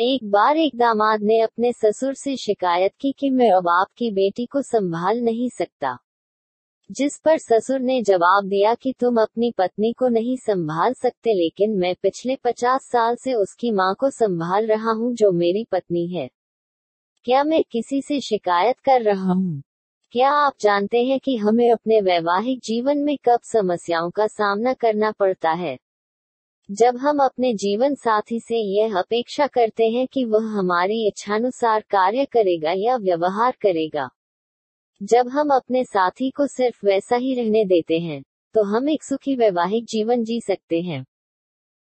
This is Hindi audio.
एक बार एक दामाद ने अपने ससुर से शिकायत की कि मैं अब आपकी बेटी को संभाल नहीं सकता। जिस पर ससुर ने जवाब दिया कि तुम अपनी पत्नी को नहीं संभाल सकते लेकिन मैं पिछले पचास साल से उसकी माँ को संभाल रहा हूँ जो मेरी पत्नी है। क्या मैं किसी से शिकायत कर रहा हूँ? क्या आप जानते हैं कि हमें अपने वैवाहिक जीवन में कब समस्याओं का सामना करना पड़ता है? जब हम अपने जीवन साथी से यह अपेक्षा करते हैं कि वह हमारी इच्छानुसार कार्य करेगा या व्यवहार करेगा। जब हम अपने साथी को सिर्फ़ वैसा ही रहने देते हैं तो हम एक सुखी, वैवाहिक जीवन जी सकते हैं।